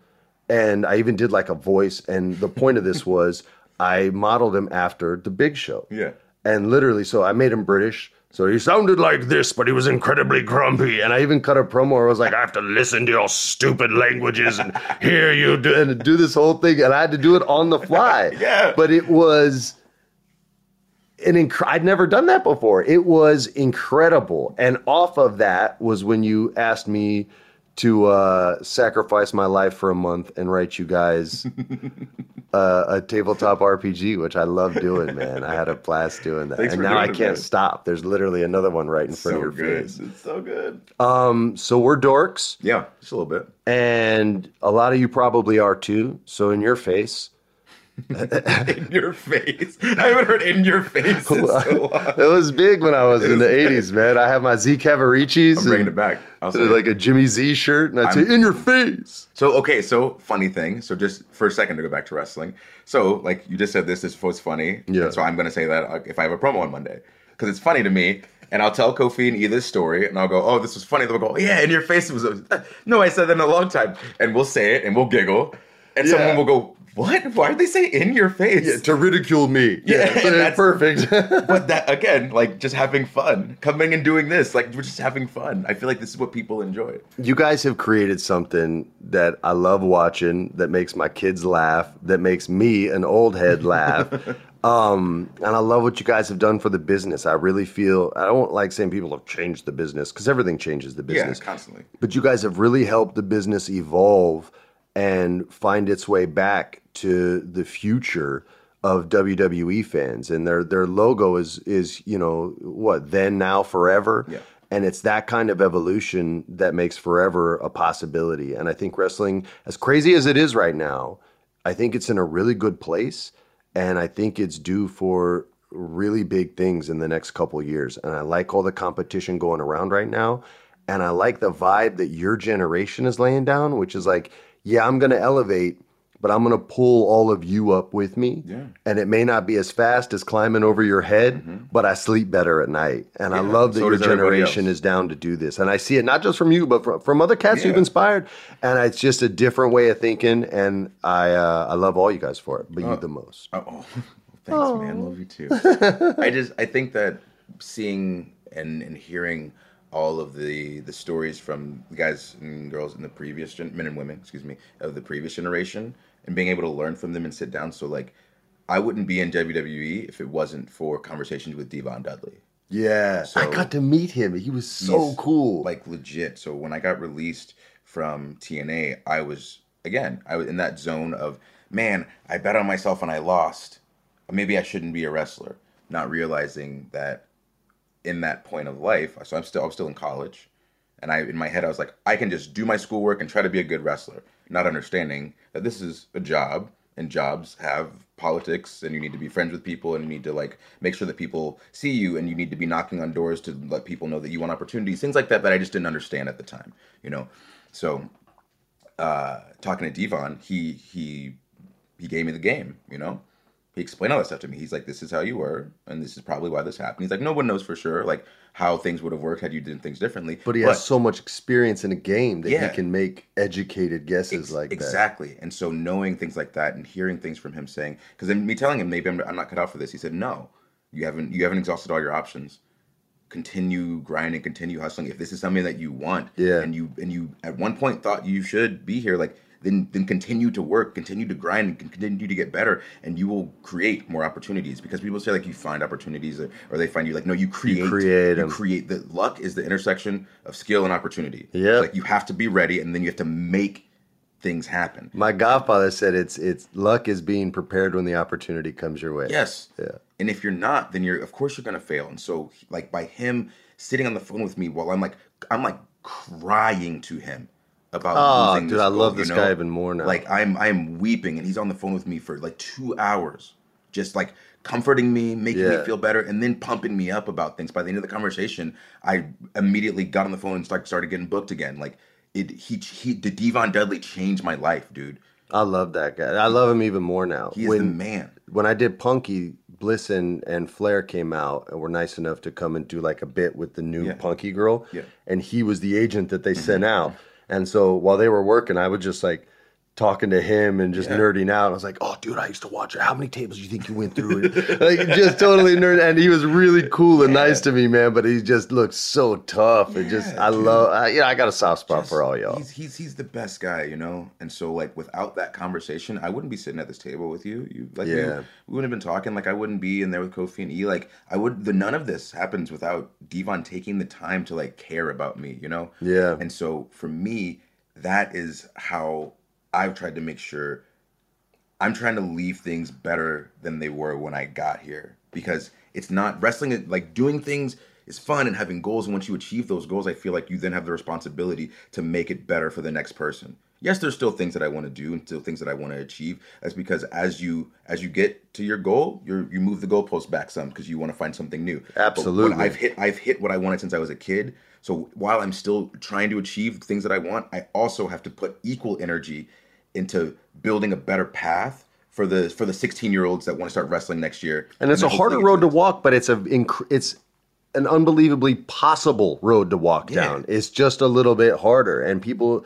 And I even did like a voice. And the point of this was I modeled him after the big show. Yeah. And literally, so I made him British. So he sounded like this, but he was incredibly grumpy. And I even cut a promo where I was like, I have to listen to your stupid languages and hear you do and do this whole thing. And I had to do it on the fly. Yeah. But it was an inc- I'd never done that before. It was incredible. And off of that was when you asked me to uh, sacrifice my life for a month and write you guys uh, a tabletop RPG, which I love doing, man. I had a blast doing that. Thanks and now I can't man. stop. There's literally another one right in front So of your good. face. It's so good. Um, so we're dorks, Yeah, just a little bit. and a lot of you probably are too. So in your face, In your face. I haven't heard in your face so it was big when I was in the '80s, man. I have my Z Cavariccis. I'm bringing it back. Say Did like a Jimmy Z shirt, and I'd say, I'm- "In your face." So okay, so funny thing. So just for a second to go back to wrestling. So like you just said, this is was funny. Yeah. So I'm gonna say that if I have a promo on Monday, because it's funny to me. And I'll tell Kofi and E this story, and I'll go, "Oh, this was funny." They'll go, "Yeah, in your face it was." no, I said that in a long time, and we'll say it, and we'll giggle, and Yeah. someone will go, "What? Why did they say in your face?" Yeah, to ridicule me. Yeah, that's that's- perfect. but that again, like just having fun, coming and doing this, like we're just having fun. I feel like this is what people enjoy. you guys have created something that I love watching, that makes my kids laugh, that makes me, an old head, laugh. um, and I love what you guys have done for the business. I really feel, I don't like saying people have changed the business because everything changes the business. Yeah, constantly. But you guys have really helped the business evolve and find its way back to the future of WWE fans. And their their logo is is, you know, what, then now forever. Yeah. And it's that kind of evolution that makes forever a possibility. And I think wrestling, as crazy as it is right now, I think it's in a really good place. And I think it's due for really big things in the next couple years. And I like all the competition going around right now. And I like the vibe that your generation is laying down, which is like, yeah, I'm going to elevate, but I'm going to pull all of you up with me. Yeah. And it may not be as fast as climbing over your head, but I sleep better at night. And I love that so your generation is down to do this. And I see it not just from you, but from, from other cats Yeah. you've inspired. And it's just a different way of thinking. And I, uh, I love all you guys for it, but you the most. Oh, oh, thanks, man. Love you too. I just I think that seeing and, and hearing all of the the stories from the guys and girls in the previous gen- men and women, excuse me, of the previous generation, and being able to learn from them and sit down. So like, I wouldn't be in WWE if it wasn't for conversations with D-Von Dudley. Yeah. I got to meet him. He was so cool. like legit. So when I got released from TNA, I was again, I was in that zone of man, I bet on myself and I lost. Maybe I shouldn't be a wrestler. Not realizing that in that point of life, so I'm still I'm still in college, and I in my head I was like, I can just do my schoolwork and try to be a good wrestler, not understanding that this is a job and jobs have politics and you need to be friends with people and you need to like make sure that people see you and you need to be knocking on doors to let people know that you want opportunities things like that that i just didn't understand at the time you know? So uh talking to D-Von he he he gave me the game you know he explained all that stuff to me he's like this is how you were and this is probably why this happened he's like no one knows for sure like how things would have worked had you done things differently but he has so much experience in a game that Yeah. he can make educated guesses Ex- like that. exactly and so knowing things like that and hearing things from him saying because then me telling him maybe I'm, I'm not cut out for this he said no you haven't you haven't exhausted all your options continue grinding continue hustling if this is something that you want Yeah. and you and you at one point thought you should be here like then then continue to work continue to grind and continue to get better and you will create more opportunities because people say like you find opportunities or, or they find you like no you create you create you create the luck is the intersection of skill and opportunity Yeah, like you have to be ready and then you have to make things happen My godfather said it's it's luck is being prepared when the opportunity comes your way. Yes. Yeah. And if you're not, then you're of course you're gonna fail. And so like by him sitting on the phone with me while I'm like I'm like crying to him about Oh, losing dude, I goal, love this know? guy even more now. Like I'm I'm weeping and he's on the phone with me for like two hours, just like comforting me, making Yeah. me feel better, and then pumping me up about things. By the end of the conversation, I immediately got on the phone and start, started getting booked again. Like it he he the D-Von Dudley changed my life, dude. I love that guy. I love him even more now. He is the man. When I did Punky, Bliss and, and Flair came out and were nice enough to come and do like a bit with the new Yeah. Punky girl. Yeah. Mm-hmm. And he was the agent that they sent out. And so while they were working, I was just like talking to him and just Yeah. nerding out. I was like, "Oh, dude, I used to watch it. How many tables do you think you went through?" like just totally nerd. And he was really cool and nice to me, man. But he just looked so tough. and just, I dude. love. I, yeah, I got a soft spot Just- for all y'all. He's, he's he's the best guy, you know. And so like without that conversation, I wouldn't be sitting at this table with you. You like we- Yeah. we, wouldn't have been talking. Like I wouldn't be in there with Kofi and E. Like I would. The none of this happens without D-Von taking the time to like care about me, you know. Yeah. And so for me, that is how I've tried to make sure I'm trying to leave things better than they were when I got here because it's not wrestling like doing things is fun and having goals and once you achieve those goals I feel like you then have the responsibility to make it better for the next person. Yes, there's still things that I want to do and still things that I want to achieve. That's because as you as you get to your goal, you you move the goalpost back some because you want to find something new. Absolutely. I've hit I've hit what I wanted since I was a kid. So while I'm still trying to achieve things that I want, I also have to put equal energy into building a better path for the for the 16 year olds that want to start wrestling next year. and it's a harder road to walk but it's a inc- it's an unbelievably possible road to walk Yeah. down. It's just a little bit harder, and people.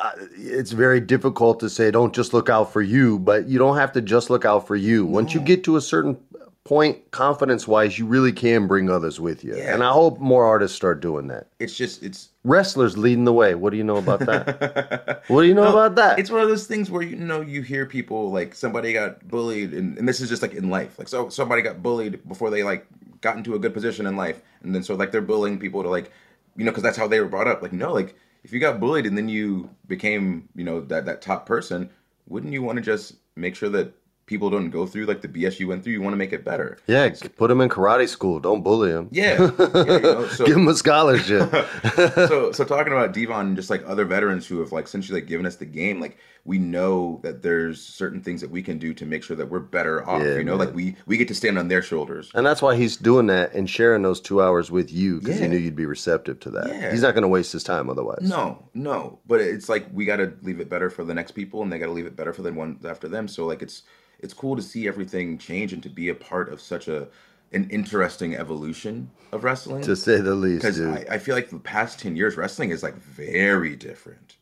Uh, it's very difficult to say don't just look out for you, but you don't have to just look out for you. Once you get to a certain point, confidence wise, you really can bring others with you. Yeah. And I hope more artists start doing that. It's just it's Wrestlers leading the way. What do you know about that? what do you know about that? It's one of those things where you know you hear people like somebody got bullied, and, and this is just like in life. Like so, somebody got bullied before they like got into a good position in life, and then so like they're bullying people to like, you know, because that's how they were brought up. Like no, like if you got bullied and then you became you know that that top person, wouldn't you want to just make sure that people don't go through like the BS you went through? You want to make it better. yeah, put them in karate school. Don't bully them. Yeah, yeah you know, so, Give them a scholarship. so so talking about D-Von and just like other veterans who have like essentially like given us the game, like we know that there's certain things that we can do to make sure that we're better off. Yeah, you know, man. like we we get to stand on their shoulders. And that's why he's doing that and sharing those two hours with you because he knew you'd be receptive to that. Yeah. He's not going to waste his time otherwise. No, no, but it's like we got to leave it better for the next people, and they got to leave it better for the ones after them. So like it's it's cool to see everything change and to be a part of such a an interesting evolution of wrestling. To say the least, because. I, I feel like the past ten years wrestling is like very different.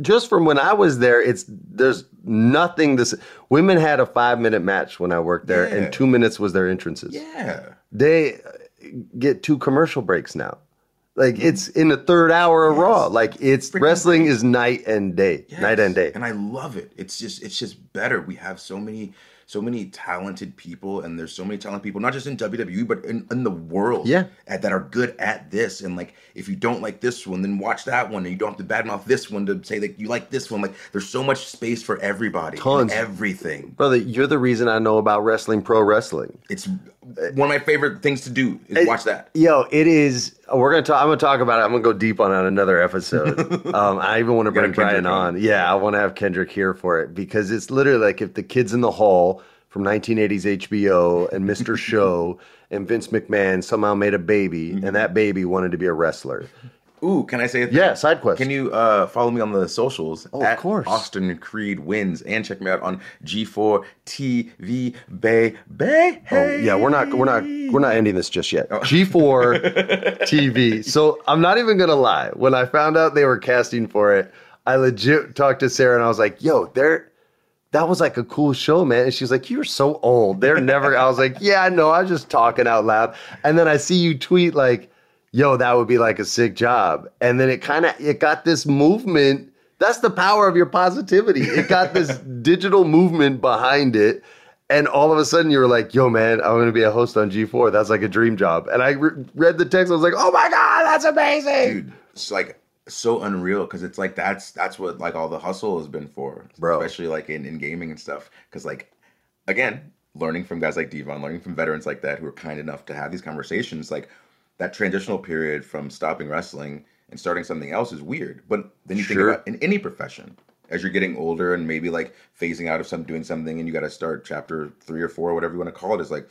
Just from when I was there, it's there's nothing. This women had a five minute match when I worked there, Yeah. and two minutes was their entrances. Yeah. They uh, get two commercial breaks now. Like it's in the third hour of Raw. Like it's wrestling is night and day, night and day. and I love it. It's just it's just better. We have so many so many talented people, and there's so many talented people, not just in WWE, but in, in the world, Yeah. at, that are good at this. And like, if you don't like this one, then watch that one, and you don't have to badmouth this one to say that you like this one. Like, there's so much space for everybody, Tons. everything. Brother, you're the reason I know about wrestling, pro wrestling. It's one of my favorite things to do is watch that. Yo, it is. We're gonna talk. I'm gonna talk about it. I'm gonna go deep on it on another episode. um, I even want to bring Brian Kendrick on. Yeah, I want to have Kendrick here for it because it's literally like if the kids in the hall from 1980s HBO and Mr. Show and Vince McMahon somehow made a baby Mm-hmm. and that baby wanted to be a wrestler. Ooh, can I say it? Yeah, side quest. Can you uh, follow me on the socials? Oh, of course. Austin Creed wins, and check me out on G4 TV Baby. Oh yeah, we're not we're not we're not ending this just Oh. yet. G4 TV. So I'm not even gonna lie. When I found out they were casting for it, I legit talked to Sarah and I was like, "Yo, they're that was like a cool show, man." And she's like, "You're so old. They're never." I was like, "Yeah, I know. I was just talking out loud." And then I see you tweet like, "Yo, that would be like a sick job." And then it kind of it got this movement. That's the power of your positivity. It got this digital movement behind it. And all of a sudden, you were like, "Yo, man, I'm going to be a host on G4. That's like a dream job." And I re- read the text. I was like, "Oh my god, that's amazing!" dude. It's like so unreal because it's like that's that's what like all the hustle has been for, Bro. Especially like in, in gaming and stuff. Because like again, learning from guys like D-Von, learning from veterans like that who are kind enough to have these conversations, like that transitional period from stopping wrestling and starting something else is weird. But then you Sure. think about in any profession. As you're getting older and maybe like phasing out of some doing something, and you got to start chapter three or four, whatever you want to call it, is like,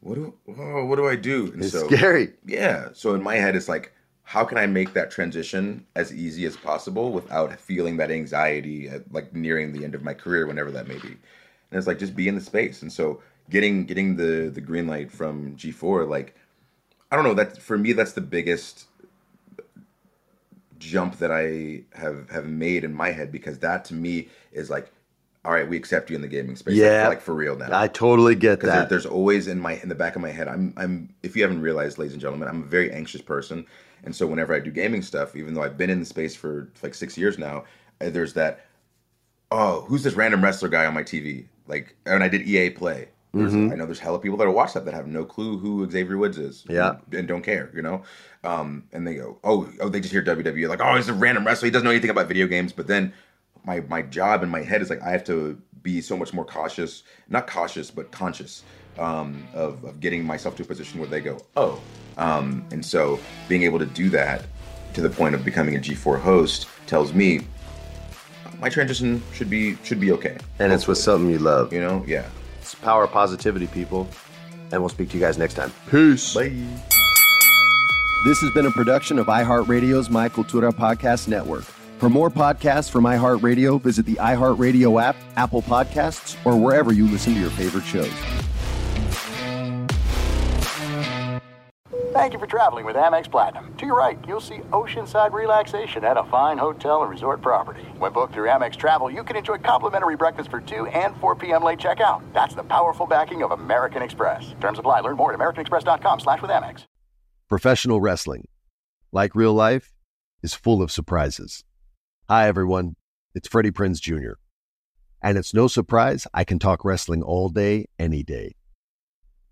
what do oh, what do I do? And It's scary. yeah. So in my head, it's like, how can I make that transition as easy as possible without feeling that anxiety at like nearing the end of my career, whenever that may be? And it's like just be in the space. And so getting getting the the green light from G4, like I don't know, that for me that's the biggest jump that I have have made in my head because that to me is like, all right, we accept you in the gaming space, Yeah. like, for real now. I totally get Because there, that. there's always in my in the back of my head, I'm I'm if you haven't realized, ladies and gentlemen, I'm a very anxious person, and so whenever I do gaming stuff, even though I've been in the space for like six years now, there's that. Oh, who's this random wrestler guy on my TV? Like, and I did EA Play. There's, Mhm. I know there's hella people that watch that that have no clue who Xavier Woods is. Yeah. and don't care, you know. Um, and they go, oh, oh, they just hear WWE, like, oh, he's a random wrestler. He doesn't know anything about video games. But then my my job in my head is like I have to be so much more cautious, not cautious, but conscious um, of of getting myself to a position where they go, oh, um, and so being able to do that to the point of becoming a G4 host tells me my transition should be should be okay. and it's with something you love. You know, yeah. It's power of positivity, people. And we'll speak to you guys next time. Peace. Bye. This has been a production of iHeartRadio's My Cultura Podcast Network. For more podcasts from iHeartRadio, visit the iHeartRadio app, Apple Podcasts, or wherever you listen to your favorite shows. Thank you for traveling with Amex Platinum. To your right, you'll see oceanside relaxation at a fine hotel and resort property. When booked through Amex Travel, you can enjoy complimentary breakfast for 2 and 4 p.m. late checkout. That's the powerful backing of American Express. Terms apply. Learn more at americanexpress.com slash with Amex. Professional wrestling, like real life, is full of surprises. Hi, everyone. It's Freddie Prinze Jr. And it's no surprise I can talk wrestling all day, any day.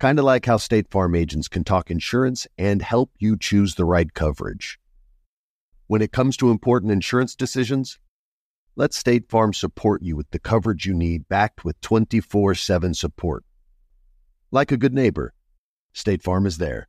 Kind of like how State Farm agents can talk insurance and help you choose the right coverage. When it comes to important insurance decisions, let State Farm support you with the coverage you need backed with 24 7 support. Like a good neighbor, State Farm is there.